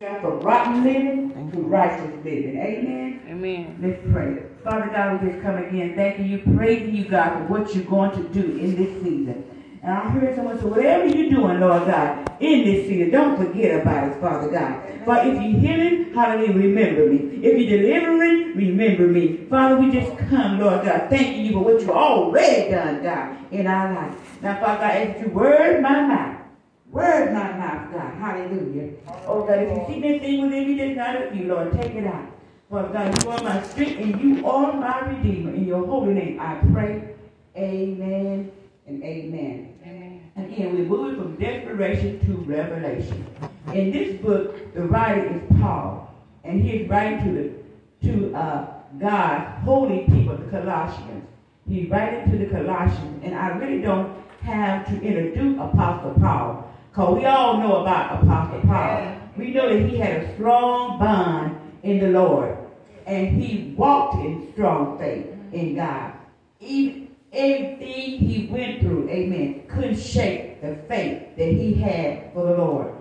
from rotten living to righteous living. Amen. Amen. Let's pray. Father God, we just come again thanking you, praising you, God, for what you're going to do in this season. And I heard someone say, whatever you're doing, Lord God, in this season, don't forget about us, Father God. But if you're healing, hallelujah, remember me. If you're delivering, remember me. Father, we just come, Lord God, thanking you for what you've already done, God, in our life. Now, Father God, as you word my mouth, Word my mouth, God. Hallelujah. Oh, God, if you see anything within me that's not of you, Lord, take it out. Father God, you are my strength and you are my redeemer. In your holy name, I pray. Amen and amen. Amen. Again, we're moving from desperation to revelation. In this book, the writer is Paul, and he is writing to the to uh, God's holy people, the Colossians. He's writing to the Colossians, and I really don't have to introduce Apostle Paul because we all know about Apostle Paul. We know that he had a strong bond in the Lord. And he walked in strong faith in God. Even everything he went through, amen, couldn't shake the faith that he had for the Lord.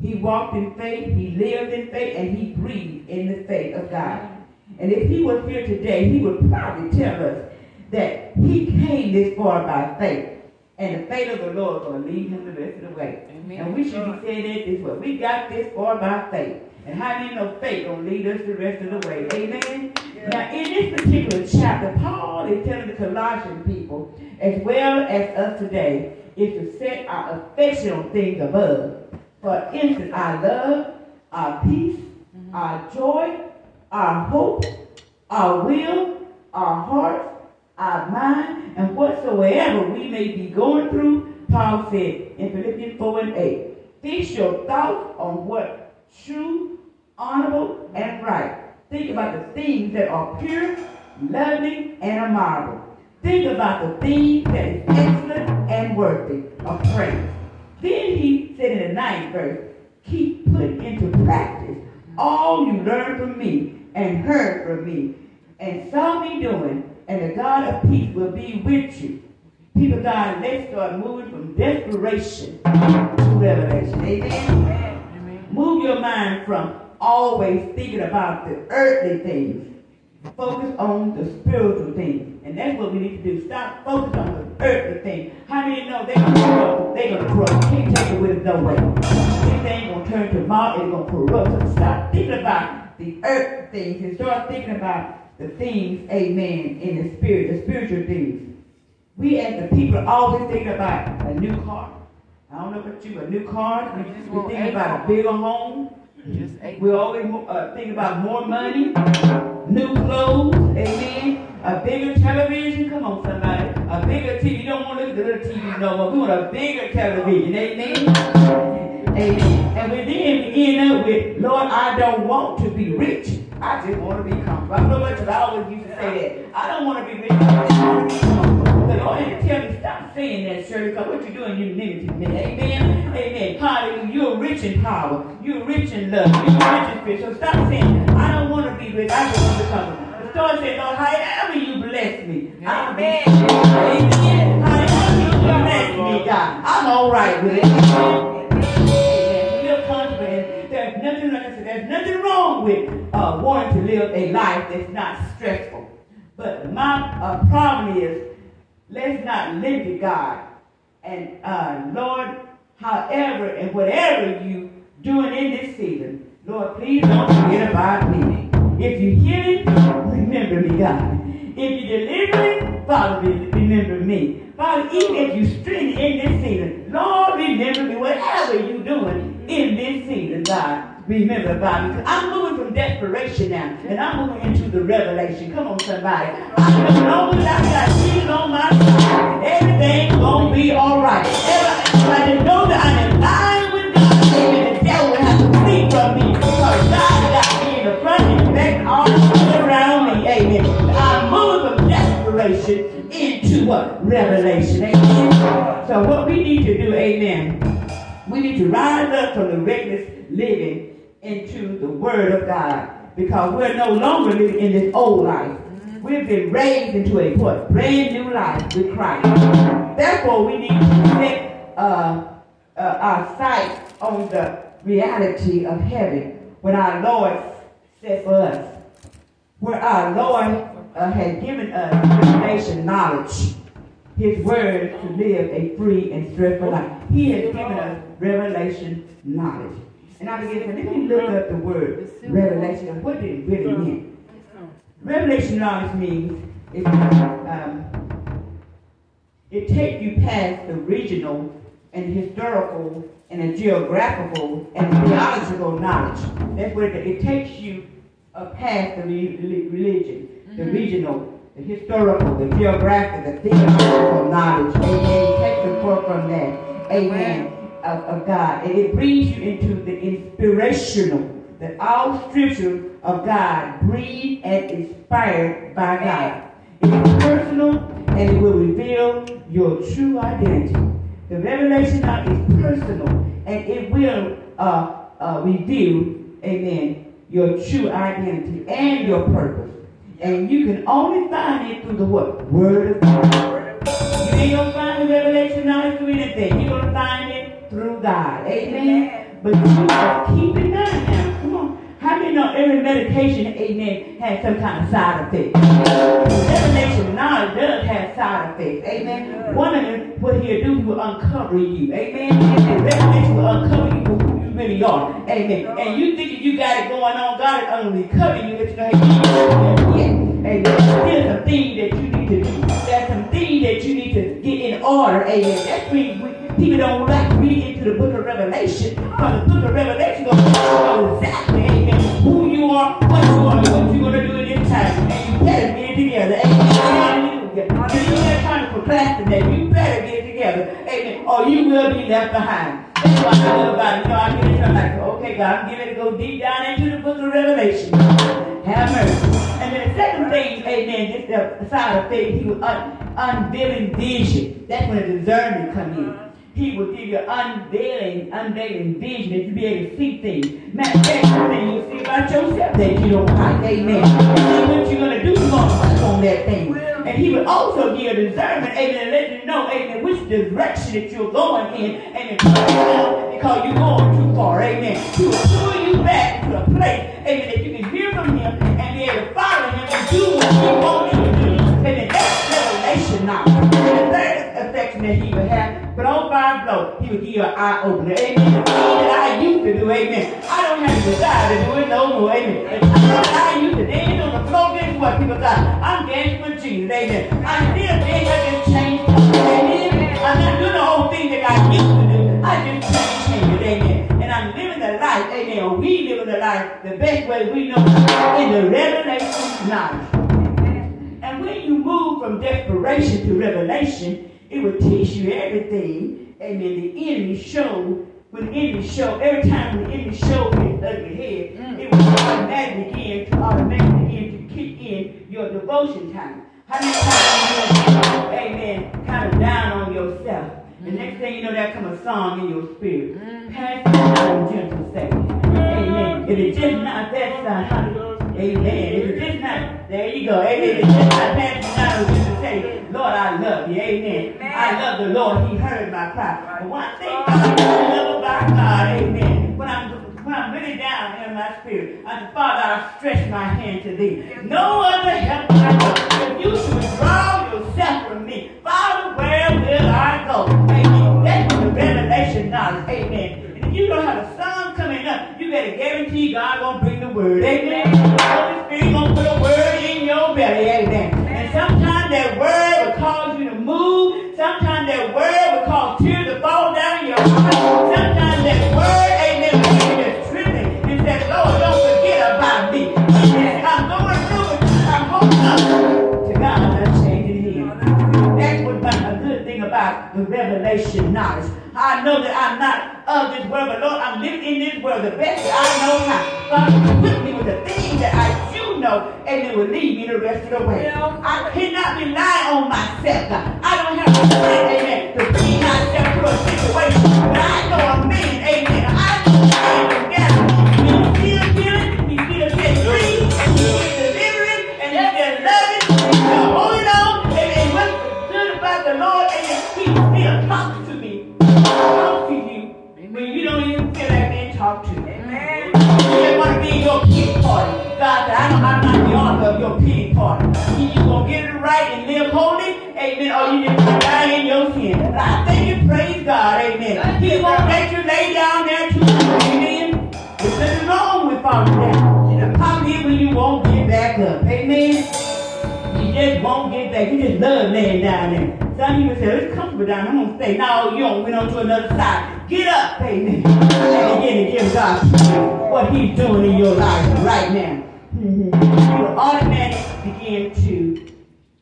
He walked in faith, he lived in faith, and he breathed in the faith of God. And if he was here today, he would probably tell us that he came this far by faith. And the faith of the Lord is going to lead him the rest of the way. Amen. And we should be saying it this way. We got this far by faith. And how many know faith to lead us the rest of the way? Amen? Now, in this particular chapter, Paul is telling the Colossian people, as well as us today, is to set our affection on things above. For instance, our love, our peace, mm-hmm. our joy, our hope, our will, our hearts, our mind, and whatsoever we may be going through, Paul said in Philippians 4 and 8, fix your thoughts on what true, honorable, and right. Think about the things that are pure, lovely, and admirable. Think about the things that is excellent and worthy of praise. Then he said in the ninth verse, keep putting into practice all you learned from me and heard from me and saw me doing, and the God of peace will be with you. People, God, let's start moving from desperation to revelation. Amen. Move your mind from always thinking about the earthly things. Focus on the spiritual things. And that's what we need to do. Stop focusing on the earthly things. How many know they're going to grow? They're going to corrupt. You can't take it with us no way. This ain't going to turn to mob. It's going to corrupt us. Stop thinking about the earth things and start thinking about the things, amen, in the spirit, the spiritual things. We as the people are always thinking about a new car. I don't know about you, a new car. We, just we thinking about a bigger home. We always uh, think about more money, new clothes, amen. A bigger television, come on somebody. A bigger TV. You don't want to look at the little TV no more. We want a bigger television, amen. Amen. And we then end up with, Lord, I don't want to be rich. I just want to be comfortable. I know much I always used to say that. I don't want to be rich. I just want to be comfortable. The Lord had to tell me, stop saying that, Shirley, because what you're doing, you're limiting me. Amen. Amen. Hallelujah. You're rich in power. You're rich in love. You're rich in spirit. So stop saying, I don't want to be rich. I just want to comfortable. The Lord said, Lord, however you bless me, be Amen. However you bless me, God, I'm all right with it. Amen. Feel comfortable. There's nothing, like I said, there's nothing wrong with uh, wanting to live a life that's not stressful. But my uh, problem is, let's not limit God. And uh, Lord, however and whatever you doing in this season, Lord, please don't forget about me. If you're healing, remember me, God. If you deliver delivering, Father, re- remember me. Father, even if you strengthen in this season, Lord, remember me. Whatever you're doing in this season, God, remember. 'Cause I'm moving from desperation now, and I'm moving into the revelation. Come on, somebody. I know as long as I got Jesus on my side, everything's gonna be all right. I just know that I'm in with God, and the devil have to flee from me because God got me in the front and back, all around me. Amen. I'm moving from desperation into what? Revelation. Amen. So what we need to do, amen, we need to rise up from the reckless living into the Word of God because we're no longer living in this old life. We've been raised into a what? Brand new life with Christ. Therefore, we need to set uh, uh, our sight on the reality of heaven what our Lord said for us. Where our Lord uh, has given us revelation knowledge, His word to live a free and stressful life. He has given us revelation knowledge. And I began to let me look up the word revelation and what did it really mean. Revelation knowledge means it, um, it takes you past the regional and historical and the geographical and theological knowledge. That's what it, it takes you uh, past the religion, the mm-hmm. regional, the historical, the geographic, the theological knowledge. Amen. Take you from that. Amen. Of, of God. And it brings you into the inspirational, that all scripture of God breathed and inspired by God. It is personal and it will reveal your true identity. The revelation now is personal and it will uh, uh, reveal, amen, your true identity and your purpose. And you can only find it through the what? Word of God. You ain't gonna find the revelation knowledge through anything. You're gonna find it through God. Amen. But you keep in mind now. Come on. How you know every medication, amen, has some kind of side effect? Revelation knowledge does have side effects. Amen. One of them, what he'll do, he will uncover you. Amen. And revelation will uncover you really are. Amen. And you thinking you got it going on, God is only covering you, let you you Amen. There's some things that you need to do. There's some things that you need to get in order. Amen. That's when people don't like to read into the book of Revelation. Because the book of Revelation going to know exactly, amen, who you are, what you are, what you're going to do in this time. And you better get it together. Amen. Hallelujah. Have time to procrastinate, you better get it together. Amen. Or you will be left behind. That's why I love about it. You know, I get into like, okay, God, I'm getting to go deep down into the book of Revelation. Have mercy. And then the second thing, amen, just the side of faith, he was un- unveiling vision. That's when the discernment come in. He will give you unveiling, unveiling vision that you be able to see things. Matter something you see about yourself that you don't like. Amen. And what you're going to do, you're going to work on that thing. And he will also give discernment, amen, and let you know, amen, which direction that you're going in, amen, because you're going too far, amen. He will pull you back to a place, amen, that you can hear from him and be able to follow him and do what he wants you to do. Amen. That's revelation now. And the third affection that he will have, on fire blow, he would give you an eye opener. Amen. The that I used to do, amen. I don't have the desire to do it no more, amen. That I used to dance on the floor, guess what, people got? I'm dancing for Jesus, amen. I still dance, I just changed. Amen. I'm not doing the whole thing that I used to do. I just changed it, amen. And I'm living the life, amen. We living the life the best way we know in the revelation knowledge. And when you move from desperation to revelation, it will teach you everything, amen, the enemy showed when the enemy show, every time the enemy show his ugly head, mm. it will automatically begin to automatically begin to kick in your devotion time. How many times you amen, kind of down on yourself? The mm. next thing you know, there come a song in your spirit. Mm. Pass the time, gentle say. Amen. If it's just not that side, Amen. If it's just not, there you go. Amen. If it's just not passing down, just to say, Lord, I love you. Amen. Amen. I love the Lord. He heard my cry. But one thing I love about God, amen. When I'm when I'm really down in my spirit, I Father, I stretch my hand to thee. No other help I know. If you should withdraw yourself from me, Father, where will I go? Amen. That's the revelation knowledge. Amen And if you don't have a son coming up, you better guarantee God gonna bring word. Amen. Holy Spirit gonna put a word in your belly. Amen. And sometimes that word will cause you to move. Sometimes that word will cause tears to fall down your eyes. Sometimes that word, amen, will make you tripping and say, Lord, don't forget about me. I'm going through it. I'm up to God. I'm changing him. That's what a good thing about the revelation knowledge. I know that I'm not of this world, but Lord, I'm living in this world the best that I know how. Father, put me with the things that I do know, and it will lead me the rest of the way. I cannot rely on myself, God. I don't have to say, amen, to feed myself through a situation. But I know a man, amen. Lay down there too, amen. There's nothing wrong with falling down. You pop in when you won't get back up, amen. You just won't get back. You just love laying down there. Some people say, it's comfortable down I'm to stay. No, you don't went on to another side. Get up, amen. And begin to give God what he's doing in your life right now. You will automatically begin to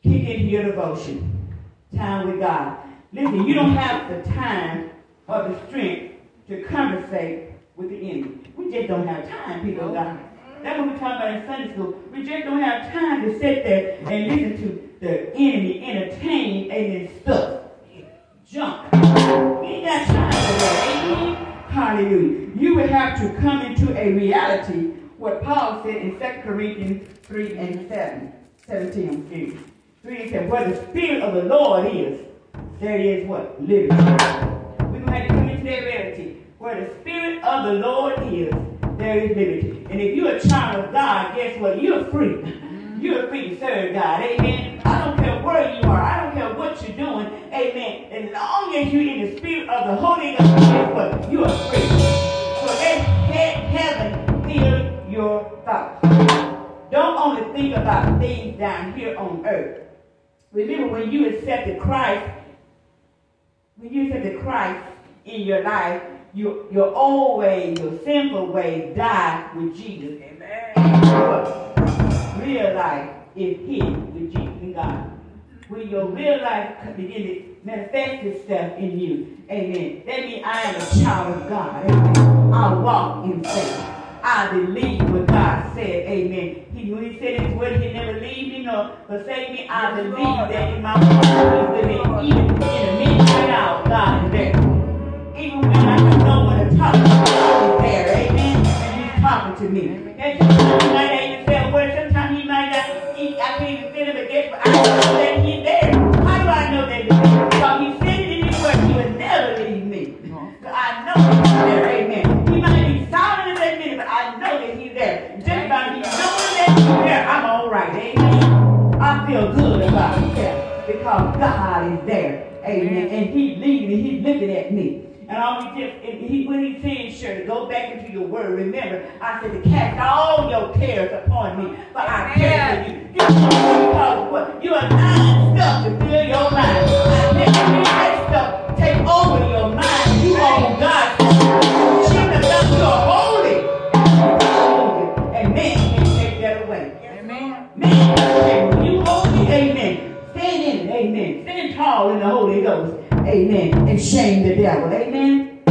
kick into your devotion. Time with God. Listen, you don't have the time or the strength to conversate with the enemy. We just don't have time, people of God. That's what we talk about in Sunday school. We just don't have time to sit there and listen to the enemy entertain amen stuff. Junk. We ain't got time for that. Amen. Hallelujah. You would have to come into a reality what Paul said in 2 Corinthians 3 and 7. 17, excuse 3 and 7. Where the Spirit of the Lord is, there is what? Liberty. Where the Spirit of the Lord is, there is liberty. And if you're a child of God, guess what? You're free. Mm-hmm. You're free to serve God. Amen. I don't care where you are. I don't care what you're doing. Amen. As long as you're in the spirit of the Holy Ghost, guess what? You are free. So let heaven fill your thoughts. Don't only think about things down here on earth. Remember when you accepted Christ, when you accepted Christ in your life, your, your old ways, your sinful ways die with Jesus. Amen real life is hid with Jesus and God. When your real life begin to manifest itself in you, amen. That means I am a child of God. Amen. I walk in faith. I believe what God said. Amen. He, when he said his word, he never leave me nor forsake me. I believe that in my heart with. Even in the midnight hour, God is there. Even I know what God is there. Amen. And he's talking to me. And sometimes even say a. Sometimes he might not, he, I can't even feel him again, but I know that he's there. How do I know that he's he said it in his word, he would never leave me. So I know that he's there, amen. He might be silent in that minute, but I know that he's there. Just knowing that he's there, I'm all right, amen. I feel good about myself because God is there, amen. And he's leading me, he's looking at me. And all we just, he, when he sure, to go back into your word. Remember, I said to cast all your cares upon me, for I care for you. You because what? You are not stuff to fill your mind. Amen. And shame the devil. Amen.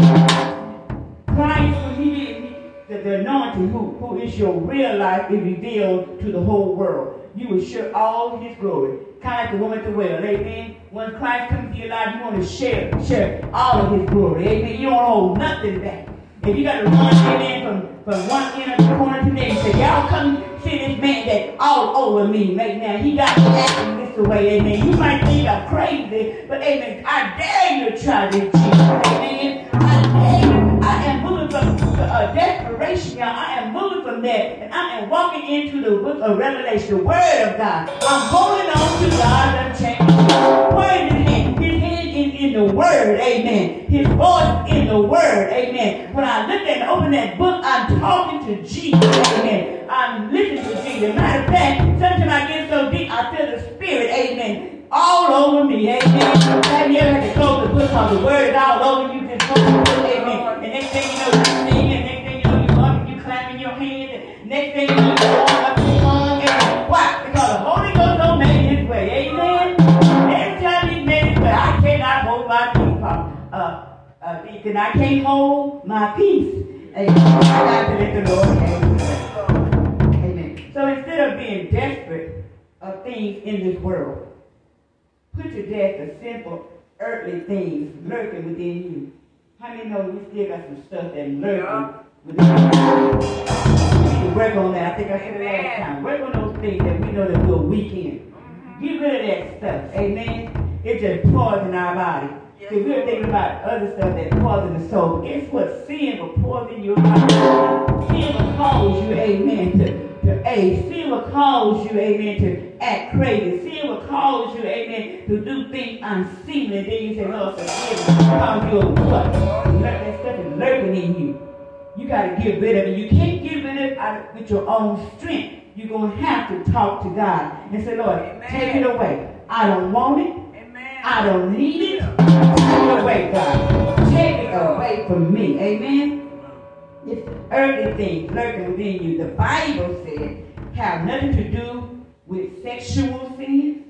Christ, when he did, the, the anointing who, who is your real life is revealed to the whole world. You will share all his glory. Kind of the woman at the well. Amen. When Christ comes to your life, you want to share, share all of his glory. Amen. You don't hold nothing back. If you got to run amen from, from one the corner to the say, y'all come see this man that all over me right now. He got acting this way, amen. You might think I'm crazy, but amen, I dare you to try this, Jesus, amen. I dare you. I am moving from uh, desperation, y'all. I am moving from that, and I am walking into the book of Revelation, the Word of God. I'm holding on to God's unchanged Word in in, the Word, amen. His voice in the Word, amen. When I look and open that book, I'm talking to Jesus, amen. I'm listening to Jesus. Matter of fact, sometimes I get so deep, I feel the Spirit, amen, all over me, amen. Have you ever had to close the book because the Word is all over you, just close the book, amen. And next thing you know, you sing, and next thing you know, you up, you clapping your hands, and next thing you know, you because I can't hold my peace. Amen. I got to let the Lord have his way. So instead of being desperate of things in this world, put to death the simple earthly things lurking within you. How many know we still got some stuff that lurking within you? We need to work on that. I think I said it last time. Work on those things that we know that we're weak in. Get rid of that stuff. Amen. It's just poison our body. We were thinking about other stuff that poison the soul. Guess what? Sin will poison your body. Sin will cause you, amen, to, to a sin will cause you, amen, to act crazy. Sin will cause you, amen, to do things unseemly. Then you say, Lord, forgive me. Because you're what? That stuff is lurking in you. You got to get rid of it. You can't get rid of it with your own strength. You're going to have to talk to God and say, Lord, Amen. take it away. I don't want it. I don't need it. Take it away, God. Take it away from me. Amen. It's earthly things lurking within you. The Bible said have nothing to do with sexual sins,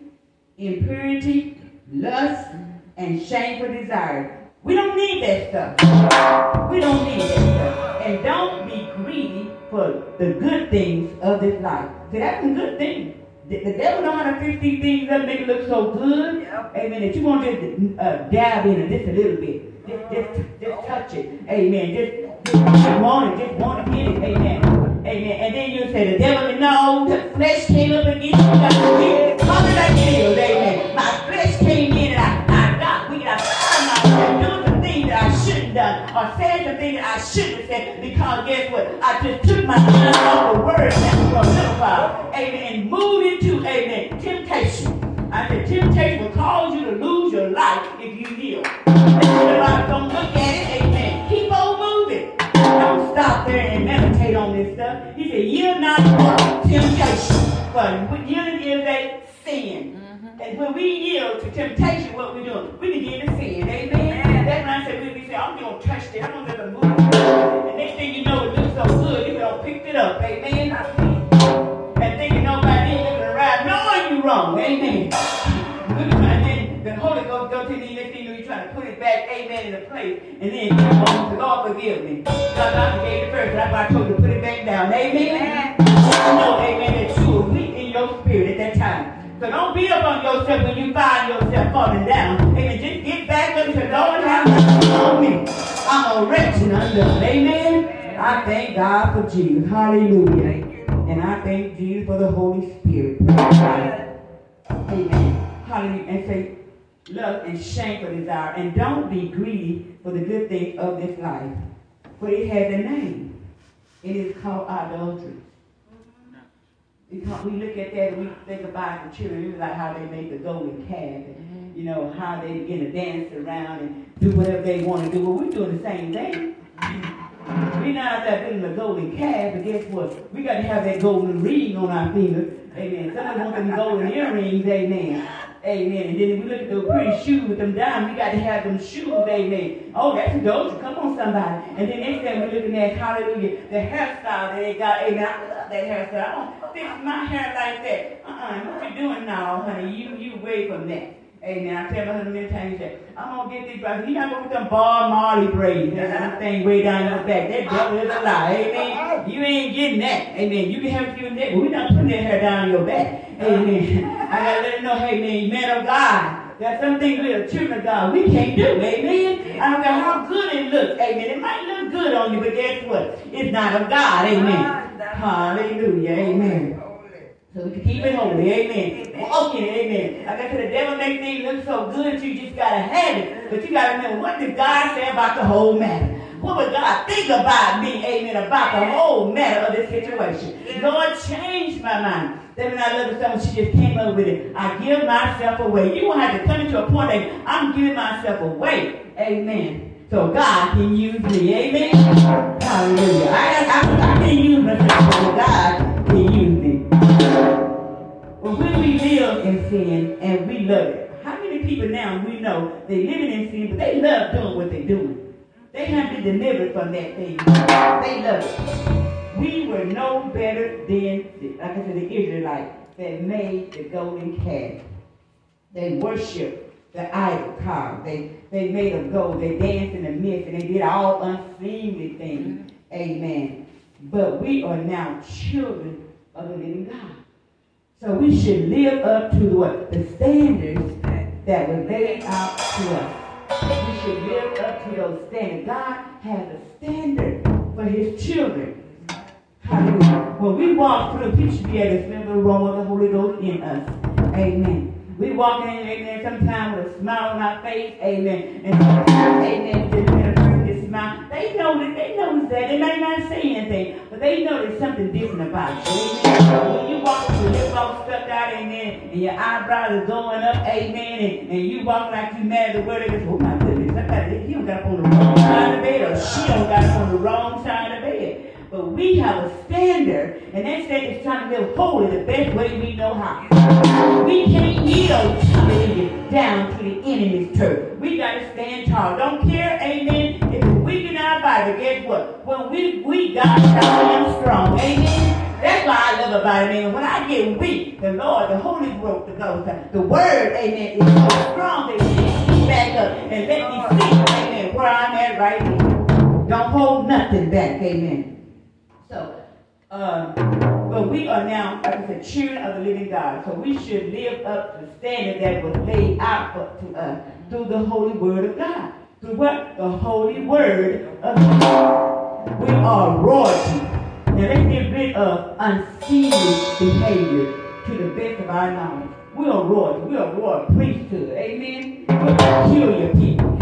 impurity, lust, and shameful desire. We don't need that stuff. We don't need that stuff. And don't be greedy for the good things of this life. See, that's a good thing. The, the devil know how to fix these things up, make it look so good. Yep. Amen. That you want to just uh, dab in it just a little bit. Just, just, just touch it. Amen. Just, just want it. Just want to get it. Amen. Amen. And then you say, the devil, no, the flesh came up against you. Got to get it. How did I get it? Amen. Shouldn't have said because guess what? I just took my eyes off the word a little while. Amen. And moved into, amen, temptation. I said temptation will cause you to lose your life if you yield. Don't look at it, amen. Keep on moving. Don't stop there and meditate on this stuff. He said, yield not to temptation. But yielding is a sin. Mm-hmm. And when we yield to temptation, what we doing? We begin to sin. Amen. That's when I said, we, we say, I'm going to touch this. I'm going to move. And next thing you know, it looks so good. You don't pick it up. Amen. And thinking nobody is going to knowing you wrong. Amen. And then the Holy Ghost go to the next thing you know, you're trying to put it back, amen, in the place. And then you go, Lord, forgive me. God, I gave it first. That's why I told you to put it back down. Amen. You know, amen, that you were weak in your spirit at that time. So don't beat up on yourself when you find yourself falling down. Amen. Just get back up and say, Lord, have mercy on me. I'm a wretch and undone. Amen. I thank God for Jesus. Hallelujah. And I thank Jesus for the Holy Spirit. Amen. Hallelujah. And say, love and shame for desire. And don't be greedy for the good things of this life. For it has a name. It is called idolatry. Because we look at that and we think about the children, like how they make the golden calf, and mm-hmm. you know how they begin to dance around and do whatever they want to do. Well, we're doing the same thing. We're not out there building a golden calf, but guess what? We got to have that golden ring on our finger. Amen. Some of them want them golden earrings. Amen. Amen. And then if we look at those pretty shoes with them diamonds, we got to have them shoes, amen. Oh, that's adultery. Come on, somebody. And then next time we're looking at, hallelujah, the hairstyle that they got, amen. I love that hairstyle. I don't fix my hair like that. Uh-uh. What you doing now, honey? You, you away from that. Amen. I tell my husband many times, he I'm going to get these braids. You're not going to put them Bob Marley braids. That thing way down your back. That devil is a lie. Amen. You ain't getting that. Amen. You can have a few neck, but we're not putting that hair down your back. Amen. I got to let him know, hey, man, man of God. There's some things we are children of God we can't do. Amen. I don't care how good it looks. Amen. It might look good on you, but guess what? It's not of God. Amen. Hallelujah. Amen. So we can keep it holy. Amen. Walk in it. Amen. Like I said, the devil makes things look so good, that you just got to have it. But you got to remember, what did God say about the whole matter? What would God think about me, amen, about the whole matter of this situation? Lord, change my mind. Then when I love the song, she just came up with it. I give myself away. You won't have to come into a point that I'm giving myself away. Amen. So God can use me. Amen. Hallelujah. I, I, I can use myself, so God can use me. well, when we live in sin and we love it, how many people now we know they living in sin, but they love doing what they're doing? They have been delivered from that thing. They love it. We were no better than, like I said, the Israelites that made the golden calf. They worshiped the idol carved. They, they made of gold. They danced in the midst and they did all unseemly things. Amen. But we are now children of the living God. So we should live up to what? The standards that were laid out to us. We should live up to those standards. God has a standard for his children. Hallelujah. When we walk through, people should be able to smell the aroma of the Holy Ghost in us. Amen. We walk in, amen, sometimes with a smile on our face, amen. And amen, smile. They know that they notice that. They may not say anything, but they know there's something different about you. Amen. When you walk with your all stuck out, amen, and your eyebrows are going up, amen, and, and you walk like you mad the word of. Oh my goodness, somebody, he don't got up on the wrong side of bed, or she don't got up on the wrong side of bed. But we have a standard, and that standard is trying to live holy the best way we know how. We can't yield, hallelujah, down to the enemy's turf. We got to stand tall. Don't care, amen, if it's weak in our body. Guess what? When we we God, strong. Amen. That's why I love about it, man. When I get weak, the Lord, the Holy Ghost, the, Ghost, the Word, amen, is so strong it me back up and let me see, amen, where I'm at right now. Don't hold nothing back, amen. So, um, but we are now, like I said, children of the living God. So we should live up to the standard that was laid out for, to us through the holy word of God. Through what? The holy word of God. We are royalty. Now let's get rid of unseemly behavior to the best of our knowledge. We are royalty. We are royal priesthood. Amen. We're peculiar people.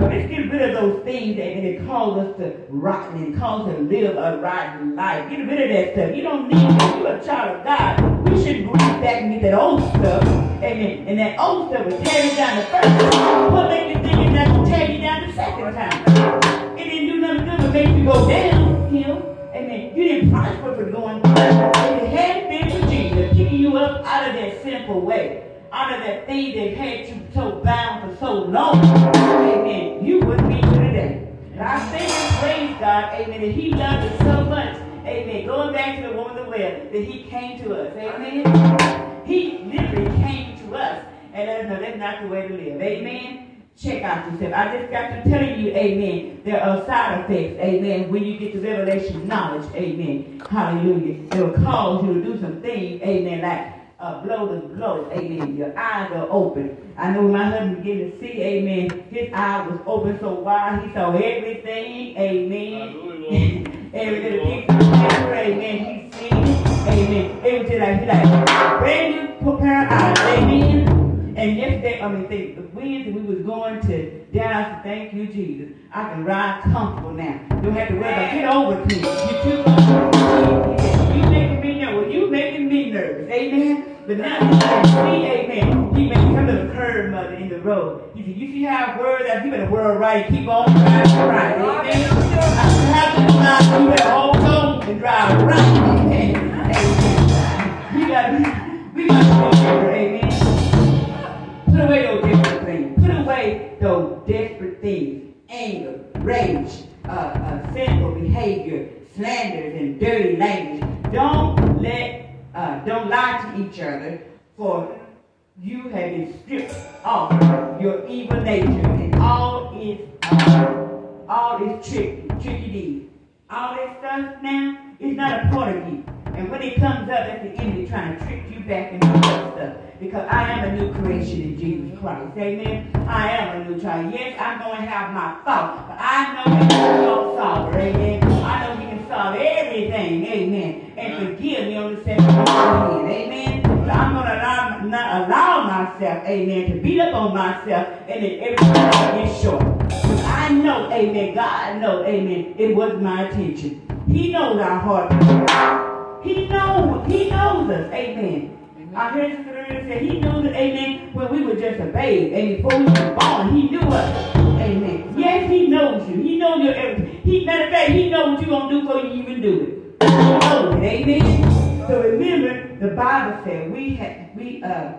So let's get rid of those things that, that cause us to rot and cause us to live a rotten life. Get rid of that stuff. You don't need that. You're a child of God. We shouldn't reach back and get that old stuff. Amen. And that old stuff will tear you down the first go down, know? Amen. You didn't prosper for going down. If it hadn't been for Jesus kicking you up out of that simple way, out of that thing that had you so bound for so long, amen, you wouldn't be here today. And I say and praise God, amen, that he loved us so much, amen, going back to the woman of the well, that he came to us, amen. He literally came to us and know that's not the way to live, amen. Check out yourself. I just got to telling you, amen, there are side effects, amen, when you get the revelation knowledge, amen. Hallelujah. It will cause you to do some things, amen, like uh, blow to blow. Amen. Your eyes are open. I know my husband began to see, amen. His eye was open so wide he saw everything. Amen. Every little piece of paper, amen. He seen Amen. Everything like he like brand new pair of eyes. Amen. And yesterday, I mean, the, Wednesday we was going to Dallas. Thank you, Jesus. I can ride comfortable now. Don't have to worry about get over to me. You. You making me nervous. You making me nervous. Amen. But now he said, see, amen. He made come to the curve, mother, in the road. He said, you see how word that you better word right. Keep on driving right. Amen. I have to drive. You better hold on and drive right. Amen. Amen. We got we got to go Amen. Put away those desperate things. Put away those desperate things. Anger, rage, uh, uh, sinful behavior, slanders, and dirty language. Don't let, uh, don't lie to each other, for you have been stripped off your evil nature and all is uh, all is trick, tricky deeds. All that stuff now is not a part of you. And when it comes up, that's the enemy trying to trick you back into that stuff because I am a new creation in Jesus Christ. Amen. I am a new child. Yes, I'm going to have my faults, but I know a solver. Amen. I know He can solve everything. Amen. And forgive me on the second hand. Amen. So I'm going to allow, not allow myself, amen, to beat up on myself and then everything gets short. I know, amen, God knows, amen, it wasn't my intention. He knows our heart. He knows, he knows us. Amen. I heard Sister Loretta say he knew that, amen, when we were just a babe. And before we were born, he knew us. Amen. Yes, he knows you. He knows your everything. He, matter of fact, he knows what you're going to do before you even do it. He knows it. Amen. So remember, the Bible said we have, we, uh,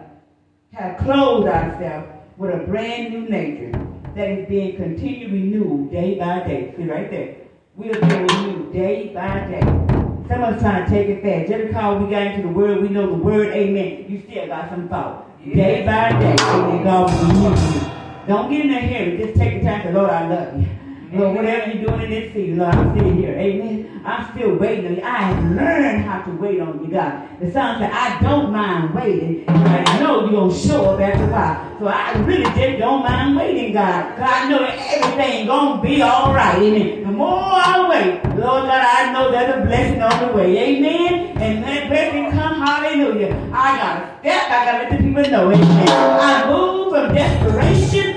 have clothed ourselves with a brand new nature that is being continually renewed day by day. See right there. We are being renewed day by day. Some of us trying to take it fast. Just because we got into the word, we know the word, amen. You still got some thought. Day by day, amen. God will renew you. Don't get in a hurry. Just take the time to Lord, I love you. Lord, whatever you're doing in this season, Lord, I'm sitting here. Amen. I'm still waiting. I have learned how to wait on you, God. The song said, I don't mind waiting. I know you're going to show up after a while. So I really just don't mind waiting, God. Because I know that everything going to be all right. Amen. The more I wait, Lord God, I know there's a blessing on the way. Amen. And that blessing come, hallelujah. I got to step. I got to let the people know. Amen. I move from desperation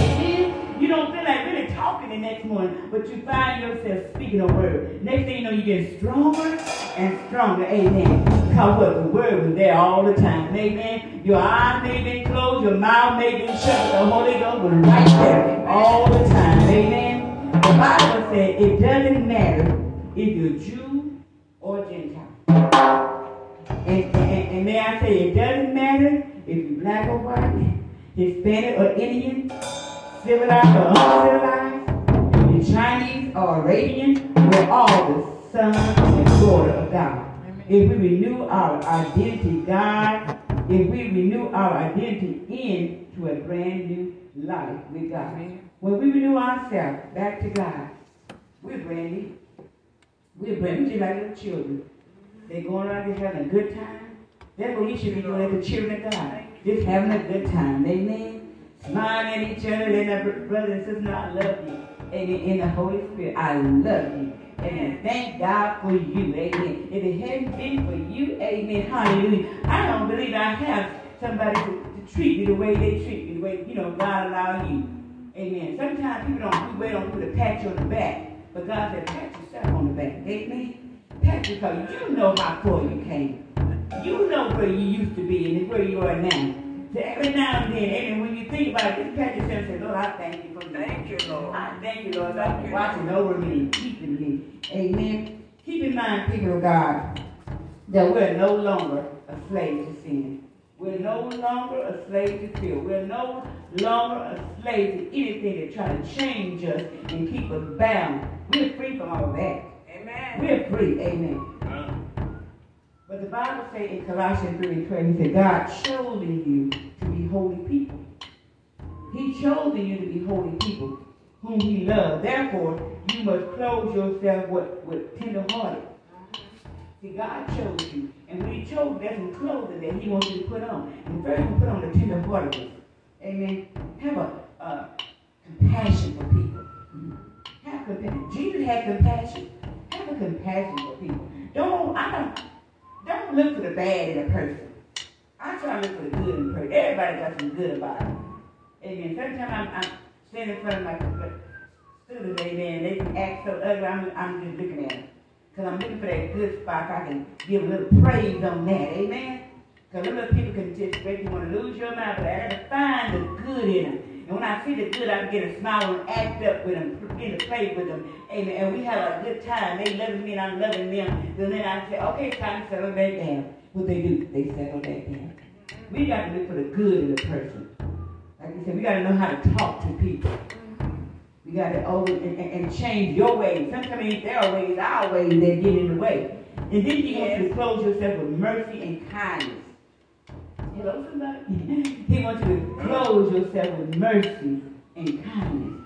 the next morning, but you find yourself speaking a word. Next thing you know, you get stronger and stronger. Amen. Because what? The word was there all the time. Amen. Your eyes may be closed, your mouth may be shut, the Holy Ghost was right there all the time. Amen. The Bible said it doesn't matter if you're Jew or Gentile. And, and, and may I say, it doesn't matter if you're black or white, Hispanic or Indian, civilized or uncivilized, Chinese or Arabian, we're all the son and daughter of God. If we renew our identity, God, if we renew our identity into a brand new life with God. When we renew ourselves back to God, we're brand new. We're brand new, just like little children. They're going around just having a good time. That's what we should be doing as the children of God. Just having a good time. Amen. Smiling at each other. And our brothers and sisters, I love you. Amen. In the Holy Spirit, I love you. Amen. Thank God for you. Amen. If it hadn't been for you, amen. Hallelujah. I don't believe I have somebody to, to treat me the way they treat me, the way, you know, God allowed you. Amen. Sometimes people don't, wait on people to pat you on the back. But God said, pat yourself on the back. Amen. Patch because you know how far you came. You know where you used to be and where you are now. So every now and then, and when you think about it, just pat yourself and say, Lord, I thank you for me. Thank you, Lord. I thank you, Lord, for watching over me and keeping me. Amen. Keep in mind, people of God, that we're no longer a slave to sin. We're no longer a slave to fear. We're no longer a slave to anything that try to change us and keep us bound. We're free from all that. Amen. We're free. Amen. But the Bible says in Colossians 3 and 12, he said, God chose you to be holy people. He chose you to be holy people whom he loved. Therefore, you must clothe yourself with, with tender-hearted. See, God chose you. And when he chose, there's some clothing that he wants you to put on. And first, you put on the tender-heartedness. Amen. Have a compassion for people. Have compassion. Jesus had compassion. Have a compassion for people. Don't I don't don't look for the bad in a person. I try to look for the good in a person. Everybody got some good about it. Amen. Sometimes I'm, I'm standing in front of my students, amen, they can act so ugly, I'm, I'm just looking at them. Because I'm looking for that good spot I can give a little praise on that. Amen. Because little people can just make you want to lose your mind, but I got to find the good in them. And when I see the good, I get a smile and act up with them, begin to play with them. Amen. And we have a good time. They loving me and I'm loving them. And then I say, okay, it's time to settle back down. What they do, they settle back down. We got to look for the good in the person. Like I said, we got to know how to talk to people. We got to over and, and, and, change your ways. Sometimes their ways, our ways that get in the way. And then you have to close yourself with mercy and kindness. Hello, somebody? he wants you to clothe yourself with mercy and kindness.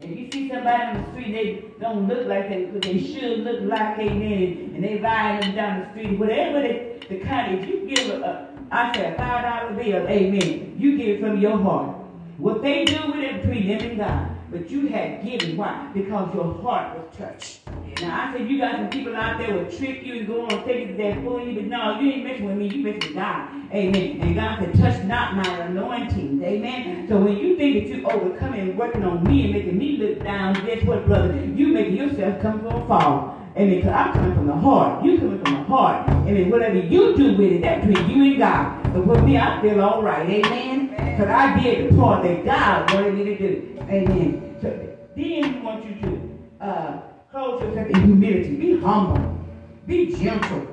If you see somebody on the street, they don't look like they, they should look like, amen, and they ride them down the street, whatever the, the kind, if you give a I say a five dollar bill, amen, you give it from your heart. What they do with it between them and God. But you had given. Why? Because your heart was touched. Now, I said you got some people out there will trick you and go on thinking that fool you, but no, you ain't messing with me, you messing with God. Amen. And God said, touch not my anointing. Amen. So when you think that you overcoming and working on me and making me look down, guess what, brother? You making yourself come to a fall. Amen. Because I'm coming from the heart. You coming from the heart. Amen. Whatever you do with it, that's between you and God. But for me, I feel all right. Amen. Because I did the part that God wanted me to do. Amen. So then he wants you to uh, clothe yourself in humility. Be humble. Be gentle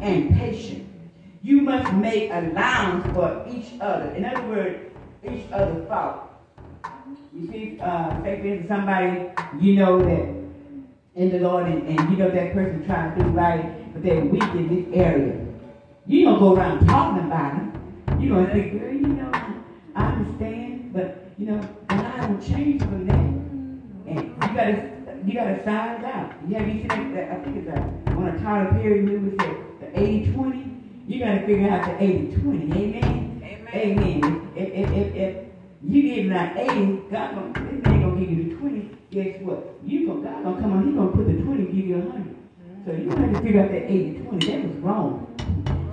and patient. You must make allowance for each other. In other words, each other's fault. You see, uh, say for instance, somebody you know that in the Lord and, and you know that person trying to do right, but they're weak in this area. You don't go around talking about them. You gonna think, girl, you know, I understand, but you know, I don't change from that. And you gotta you gotta size out. You have you seen that? I think it's a on a Tyler Perry movie said the 80-20. You gotta figure out the 80-20. Amen. Amen. Amen. If, if, if, if you give that 80, God gonna, this man gonna give you the 20. Guess what? You gonna, God gonna come on, He gonna put the 20 give you a 100. So you have to figure out that 80-20. That was wrong.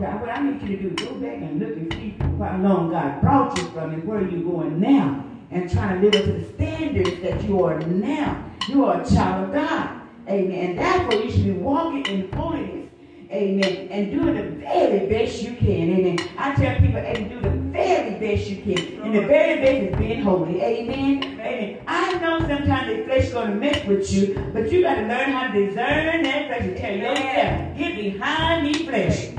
So what I need you to do is go back and look and see how long God brought you from and where you're going now. And trying to live up to the standards that you are now. You are a child of God. Amen. And therefore you should be walking in holiness. Amen. And doing the very best you can. Amen. I tell people, amen, do the very best you can. And the very best is being holy. Amen. Amen. I know sometimes the flesh is going to mess with you, but you got to learn how to discern that flesh and tell yourself, get behind me flesh.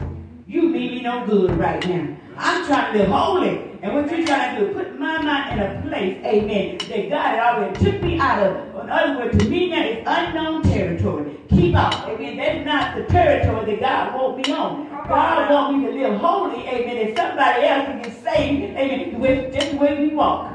You mean me no good right now. I'm trying to live holy. And what you're trying to do, put my mind in a place, amen, that God already took me out of. In other words, to me now it's unknown territory. Keep out. Amen. That's not the territory that God wants me on. God wants me to live holy, amen, and somebody else can get saved, amen, with just the way we walk.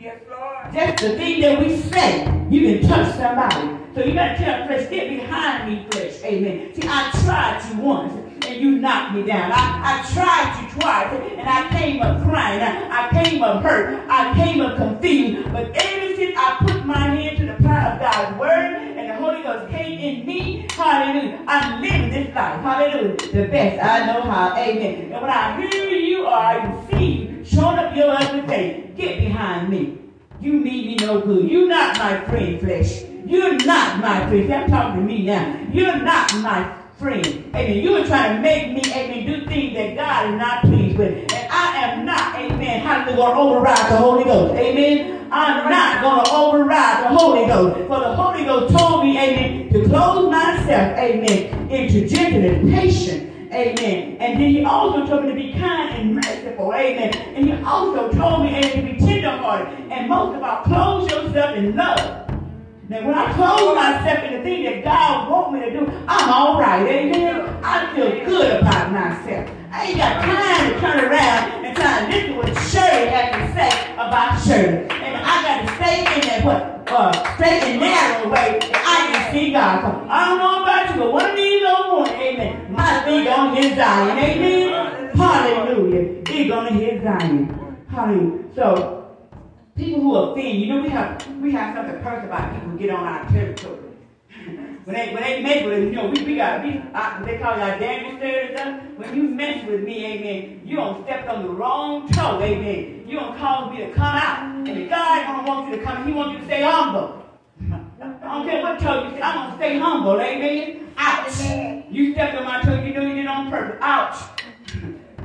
Yes, Lord. Just the thing that we say, you can touch somebody. So you got to tell flesh, get behind me, flesh. Amen. See, I tried you once and you knocked me down. I, I tried you twice and I came up crying. I, I came up hurt. I came up confused. But ever since I put my hand to the plow of God's word and the Holy Ghost came in me, hallelujah, I'm living this life. Hallelujah. The best I know how. Amen. And when I hear you or I see you showing up your ugly face, get behind me. You mean me no good. You're not my friend, flesh. You're not my friend. I'm talking to me now. You're not my friend. Amen. You are trying to make me, amen, do things that God is not pleased with. And I am not, amen, hallelujah, going to override the Holy Ghost. Amen. I'm not going to override the Holy Ghost. For the Holy Ghost told me, amen, to close myself, amen, into gentleness, patience. Amen. And then he also told me to be kind and merciful. Amen. And he also told me amen, to be tenderhearted. And most of all, close yourself in love. Now, when I close myself in the thing that God wants me to do, I'm all right. Amen. I feel good about myself. I ain't got time to turn around and try to listen to what Shirley had to say about Shirley. And I got to stay in that what uh, straight and narrow way I can see God. I don't know about you, but one of these old morning, amen, my feet on his Zion. Amen. Hallelujah. He's to his Zion. Hallelujah. So, People who offend, you know, we have we have something personal about people who get on our territory. when they when they mess with us, you know, we, we got we uh, they call our Daniel stuff. When you mess with me, amen, you don't step on the wrong toe, amen. You don't cause me to come out. And God don't want you to come, He wants you to stay humble. I don't care what toe you say, I'm gonna stay humble, amen. Ouch. You stepped on my toe, you know you did it on purpose. Ouch.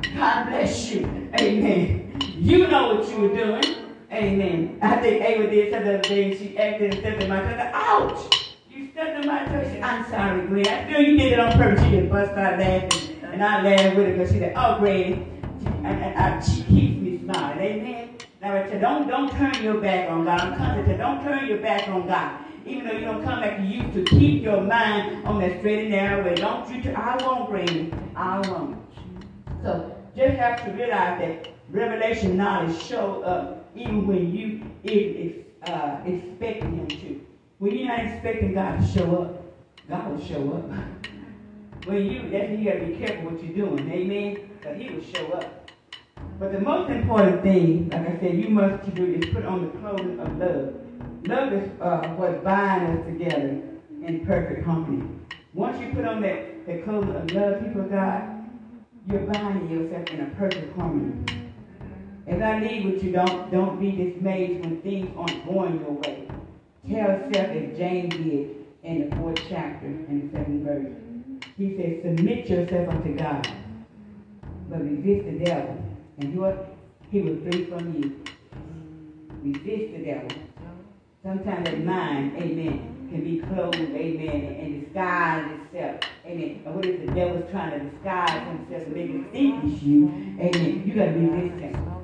God bless you. Amen. You know what you were doing. Amen. I think Ava did something the other day she acted and stepped in my toe. Ouch! You stepped in my toe. She I'm sorry, Granny. I feel you did it on purpose. She just bust out laughing. And I laughed with her because she said, oh, Granny. And, I, she keeps me smiling. Amen. Now I said, don't, don't turn your back on God. I'm constantly don't turn your back on God. Even though you don't come back to you to, keep your mind on that straight and narrow way. Don't you, I won't, Granny. I won't. So just have to realize that revelation knowledge show up even when you is uh, expecting him to. When you're not expecting God to show up, God will show up. when you, that's you got to be careful what you're doing. Amen? Because he will show up. But the most important thing, like I said, you must do is put on the clothing of love. Love is uh, what binds us together in perfect harmony. Once you put on that, that clothing of love, people of God, you're binding yourself in a perfect harmony. As I leave with you, don't, don't be dismayed when things aren't going your way. Tell self as James did in the fourth chapter and the seventh verse. He says, submit yourself unto God, but resist the devil. And what? He will flee from you. Resist the devil. Sometimes that mind, amen, can be closed, amen, and disguise itself. Amen. And what is the devil's trying to disguise himself and make it it's you? Amen. You gotta be resistant.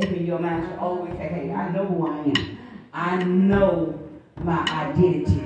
Amen. Your mind should always say, hey, I know who I am. I know my identity.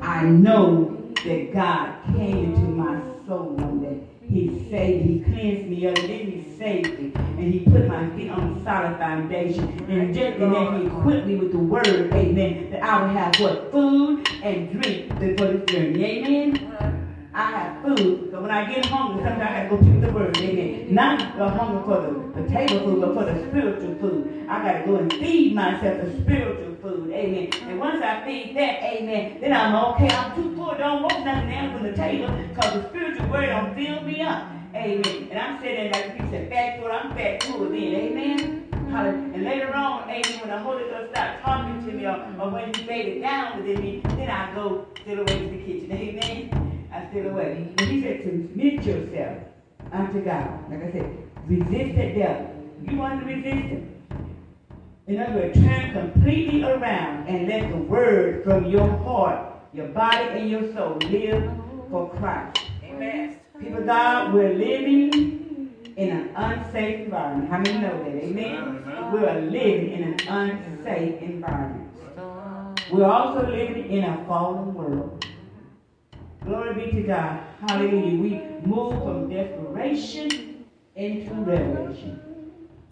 I know that God came into my soul one day. He saved me. He cleansed me it. Then he saved me. And he put my feet on a solid foundation. And just and then he equipped me with the word, amen, that I would have what? Food and drink for this journey. Amen? I have food. but when I get hungry, sometimes I gotta go pick the word. Amen. Not the hunger for the, the table food, but for the spiritual food. I gotta go and feed myself the spiritual food. Amen. And once I feed that, amen, then I'm okay. I'm too full. Don't want nothing else on the table because the spiritual word don't fill me up. Amen. And I'm sitting there like he said, fat food, I'm fat full then. Amen. And later on, amen, when the Holy Ghost starts talking to me or, or when he made it down within me, then I go still away to the kitchen. Amen. Still away. And he said, submit yourself unto God. Like I said, resist the devil. You want to resist him? In other words, turn completely around and let the word from your heart, your body, and your soul live for Christ. Amen. People God, we're living in an unsafe environment. How many know that? Amen. We are living in an unsafe environment. We're also living in a fallen world. Glory be to God. Hallelujah. We move from desperation into revelation.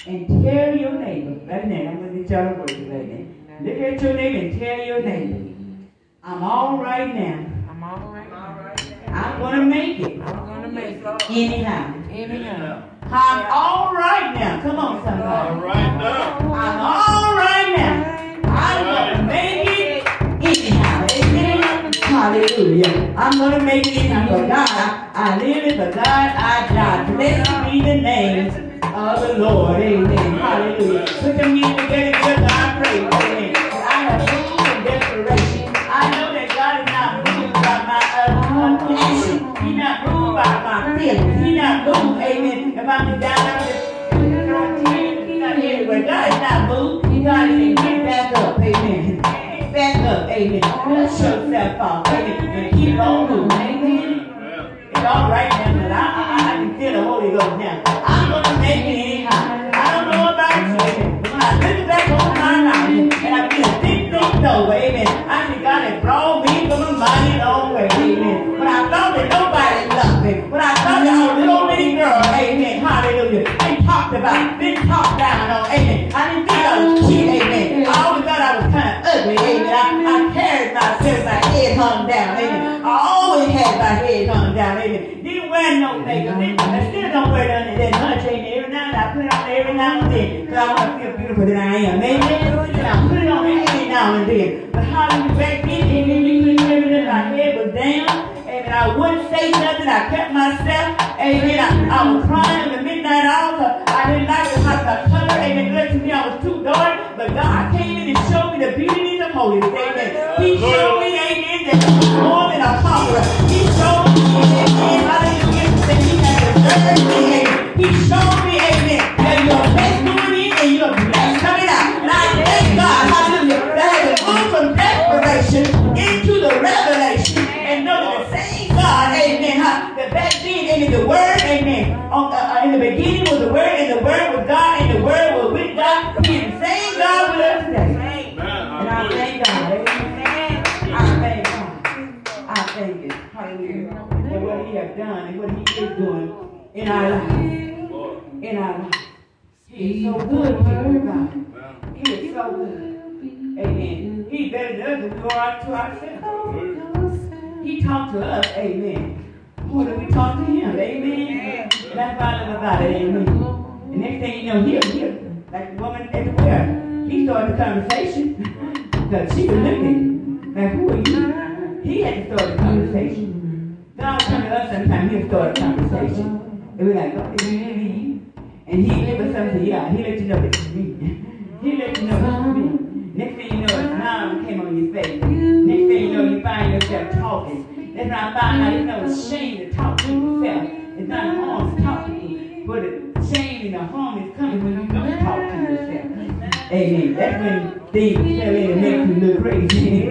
And tell your neighbor, right now, I'm going to tell a word right now. Look at your neighbor and tell your neighbor, I'm all right now. I'm all right now. I'm going to make it. I'm going to make it. Anyhow. Anyhow. I'm all right now. Come on, somebody. All right now. I'm all right now. I'm going to make it anyhow. Hallelujah. I'm going to make it for God. I live it for God. I die. Blessed be the name of the Lord. Amen. Hallelujah. Put them hands together give God praise. Amen. I have in desperation. I know that God is not moved by my. Uh, not moved by my not moved, amen. If I'm down not everywhere. God is not moved. God is saying, up. Amen. Push yourself off. Amen. And keep on moving. Amen. It's all right now, but I, I, I can feel the Holy Ghost now. I'm going to make it anyhow. I don't know about you, but when I look back on my life and I feel a big thing over, amen, I still don't wear none of that much, amen. Every now I put it on every now and then, because I want to feel beautiful than I am, amen. And I put it on every now and then. But hallelujah, back then, amen, you couldn't hear me, my head was down. Amen. I wouldn't say nothing. I kept myself. Amen. I, I was crying in the midnight hour. I didn't like the, the color. Amen. Look to me, I was too dark. But God came in and showed me the beauty of the holiness. Amen. He me. In our life. In our life. He is so good, of God. He is so good. Amen. He better than us go out to ourselves. He talked to us, amen. More than we talk to him, amen. That's why I love about it, amen. And next thing you know, he'll, he'll, like the woman the well, he started the conversation. Because she was looking, like, who are you? He had to start the conversation. God come to us sometimes, he'll start a conversation. Like, it really you? And he give us something, yeah, he let you know it's me. he let you know it's me. Next thing you know, a smile came on your face. Next thing you know, you find yourself talking. That's when I find out it's shame to talk to yourself. It's not harm to talk to you. But the shame and the harm is coming when you don't talk to yourself. Amen. That's when things fell in and make you look crazy.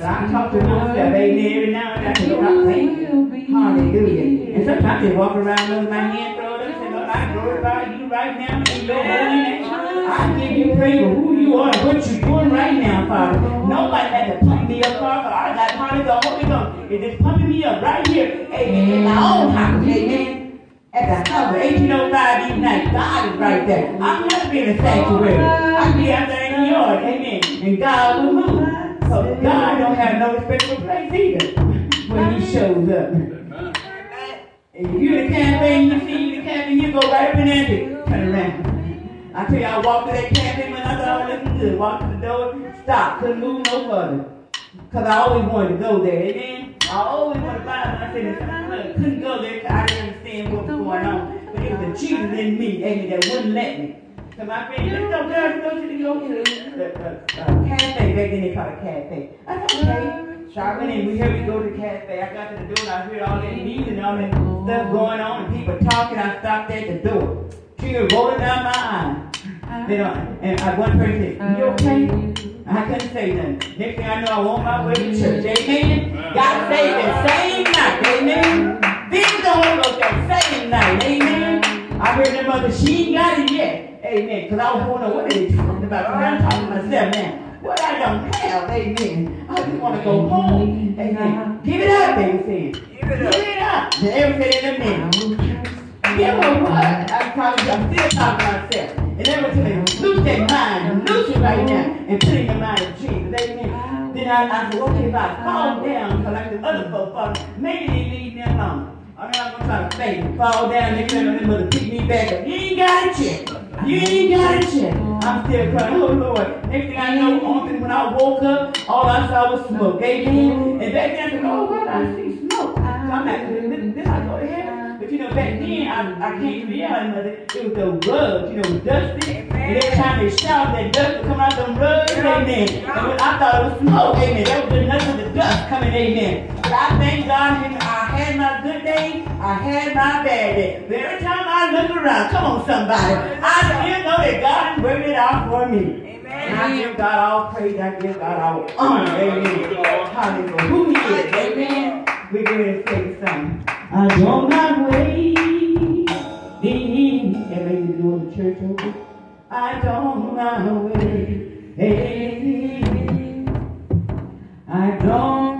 so I talk to myself, amen, every now and then. I say, Lord, I thank you. Hallelujah. And sometimes I walk around with my hand thrown up and say, Lord, I glorify you right now in your holy name. I give you praise for who you are and what you're doing right now, Father. Nobody had to pump me up, Father. I got Holy Ghost, Holy Ghost. It's just pumping me up right here. Amen. In my own house. Amen. At the of 1805 each night. God is right there. I'm not being a sanctuary. I can be out there in the yard. Amen. And God will move. So God don't have no respect for place either when he shows up. If you're the and you see the cafe, you go right up in there turn around. I tell you, I walked to that cafe when I thought I was looking good. Walked to the door, stopped, couldn't move no further. Because I always wanted to go there. Amen. I always wanted to buy it. I said, couldn't go there because I didn't understand what going on. But it was the Jesus in me, amen, that wouldn't let me. So my friend, let's go, girls, go to the, go to the, the, the uh, cafe. Back then they called it cafe. I okay. So I went in, we heard we go to the cafe. I got to the door and I heard all that music and all that stuff going on and people talking. I stopped at the door. Tears rolling down my eyes. Know, and I, one person said, you okay? I couldn't say nothing. Next thing I know, I on my way to church. Amen. Got saved that same night. Amen. The Holy Ghost that same night. Amen. I heard their mother, she ain't got it yet. Amen. Because I was wondering what they talking about. I'm talking to myself now. What I don't have, amen. I just want to go home. Amen. Give it up, baby. Give it up. Give it up. And everything in a minute. Give her what? I probably, I'm still talking to myself. And everything, lose that mind. Lose it right now. And put it in the mind of Jesus. Amen. Then I, I said, okay, if I fall down, like the other folks fall, maybe they leave me alone. I'm not gonna try to fake Fall down, they come and mother pick me back up. You ain't got it yet. You ain't got it yet. I'm still crying, oh Lord. Next thing I know, on when I woke up, all I saw was smoke. Amen. And back then I said, oh, what I see smoke. I'm like, did, did I go to heaven? But you know, back then I, I can't reality, mother. It was the rugs, you know, dusty. And every time they shout, that dust would come out them rugs. Amen. And when I thought it was smoke. Amen. That was just nothing the dust coming. Amen. But I thank God I had my good day. I had my bad day. But every time I look around, come on, somebody, I still know that God is working it out for me. And I give God all praise. I give God all honor. Amen. Hallelujah. Who he is. Amen. We're going to say something. I don't mind waiting. And maybe doing the church over. I don't mind waiting. I don't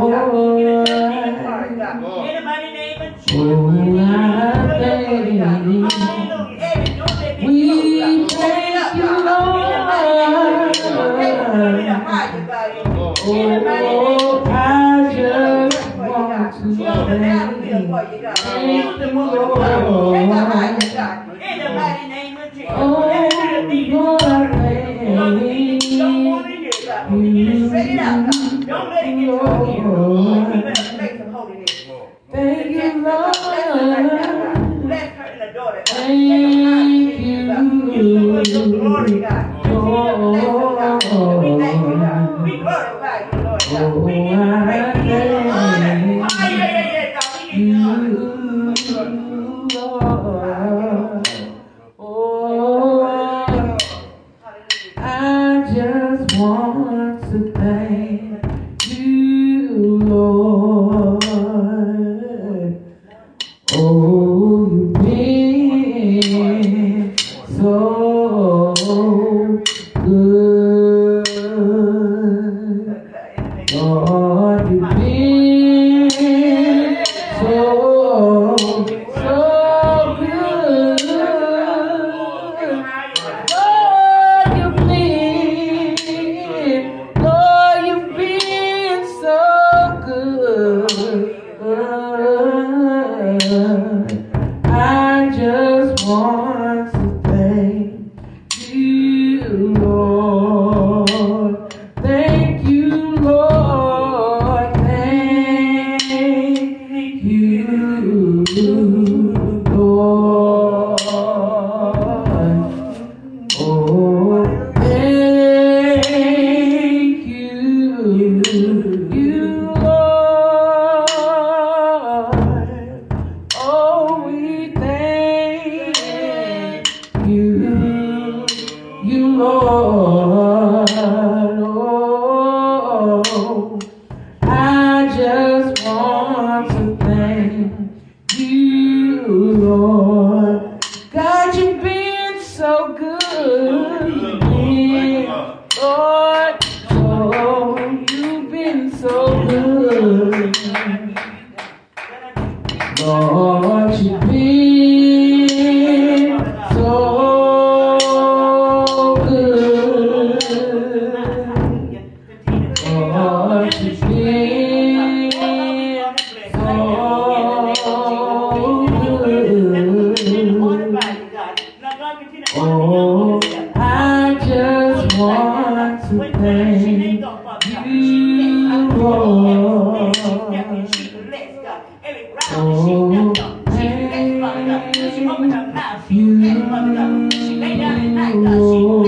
Deus, Deus, Deus, Deus, Deus, Deus, Deus, Deus, Deus, Deus, Deus, 我。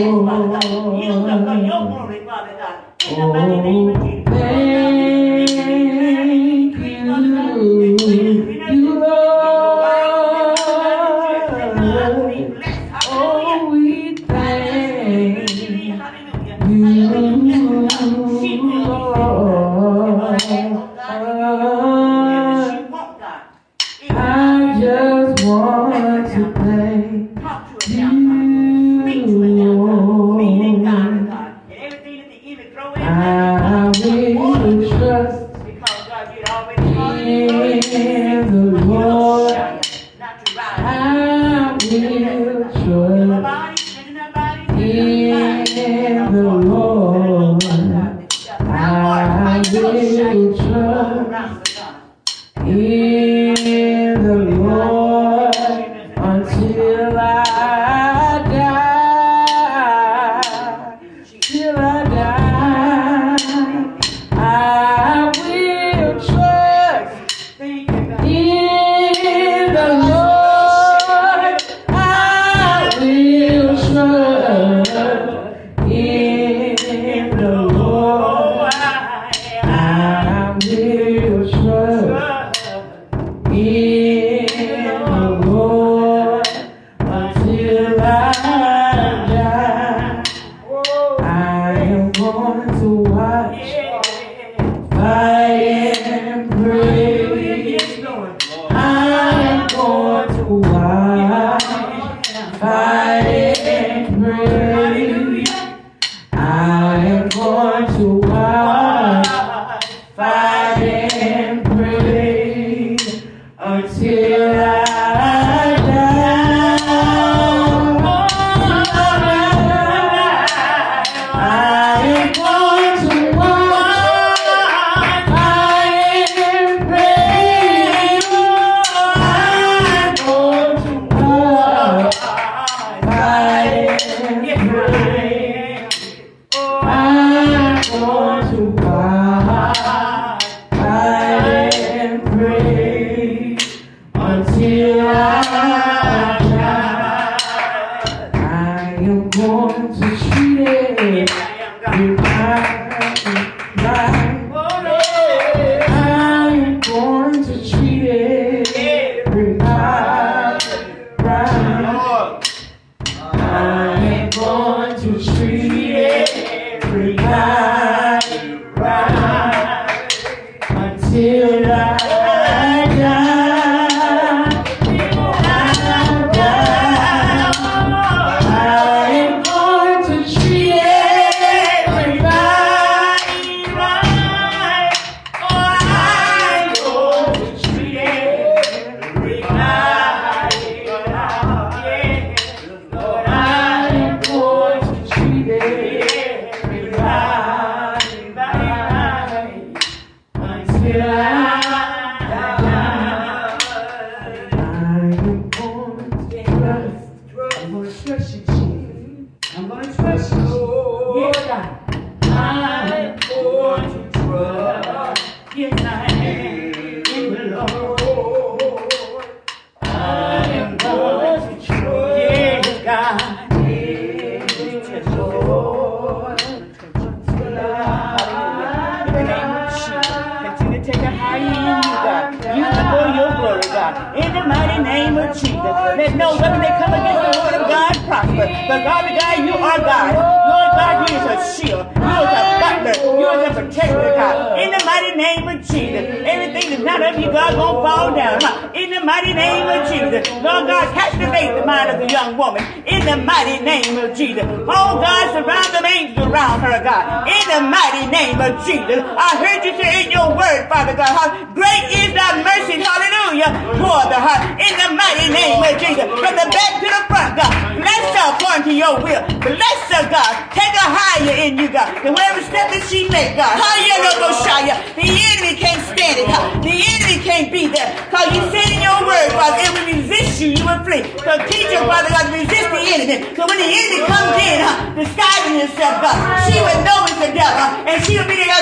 Jesus, let no weapon that come against the word of God prosper. But God, God, you are God. Lord God, you is a shield. You is a butler. You is a protector, God. In the mighty name of Jesus, everything that's not of you, God, gonna fall down. In the mighty name of Jesus, Lord God, captivate the mind of the young woman. In the mighty name of Jesus, oh God, surround them angels around her, God. In the mighty name of Jesus, I heard you say in your word, Father God, how great is thy mercy, hallelujah, toward the heart. In the mighty name of Jesus, from the back to the front, God, bless her according to your will. Bless her, God. Take her higher in you, God. And wherever step that she make, God, hallelujah, the enemy can't stand it. The enemy can't be there. Because you said in your word, Father, if we resist you, you will flee. So teach her, Father God, resist the enemy. So when the enemy comes in, huh, disguising himself, God, she will know it's the devil. And she will be there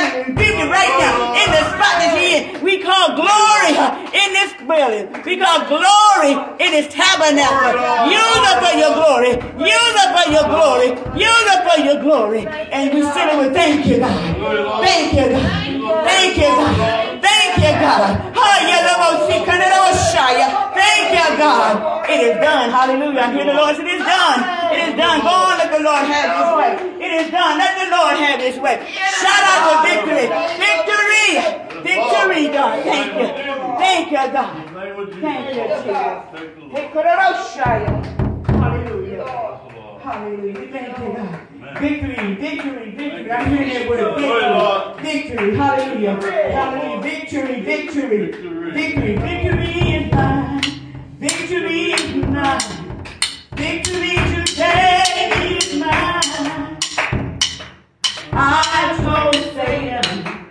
it right now. In the spot that she in. We call glory huh, in this building. We call glory in this tabernacle. Use her for your glory. Use her for your glory. Use her for your glory. And we sit and we thank you, God. Thank you, God. Thank you, God. Thank you, God. Thank you, God. It is done. Hallelujah. I hear the Lord It is done. It is done. Go on, let the Lord have his way. It is done. Let the Lord have his way. Shout out to victory. Victory. Victory, God. Thank you. Thank you, God. Thank you, Jesus. Hallelujah. Hallelujah. Thank you, God. Victory, victory, victory. I'm hearing that word. Victory. Victory. Hallelujah. Hallelujah. Victory, victory. Victory. Victory is mine. Victory is mine. Victory today is mine. I told Satan,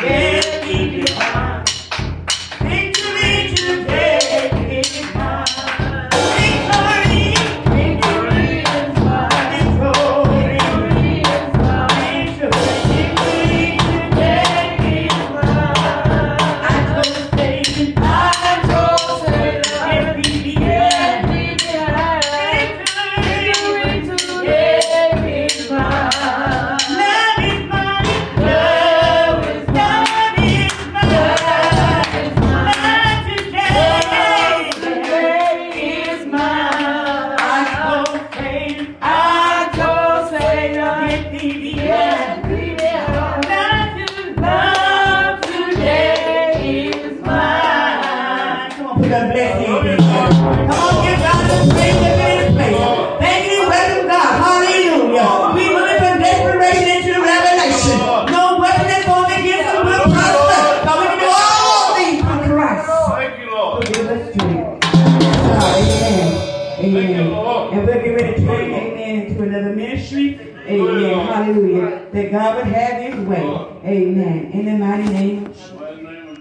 get God would have his way. Amen. In the mighty name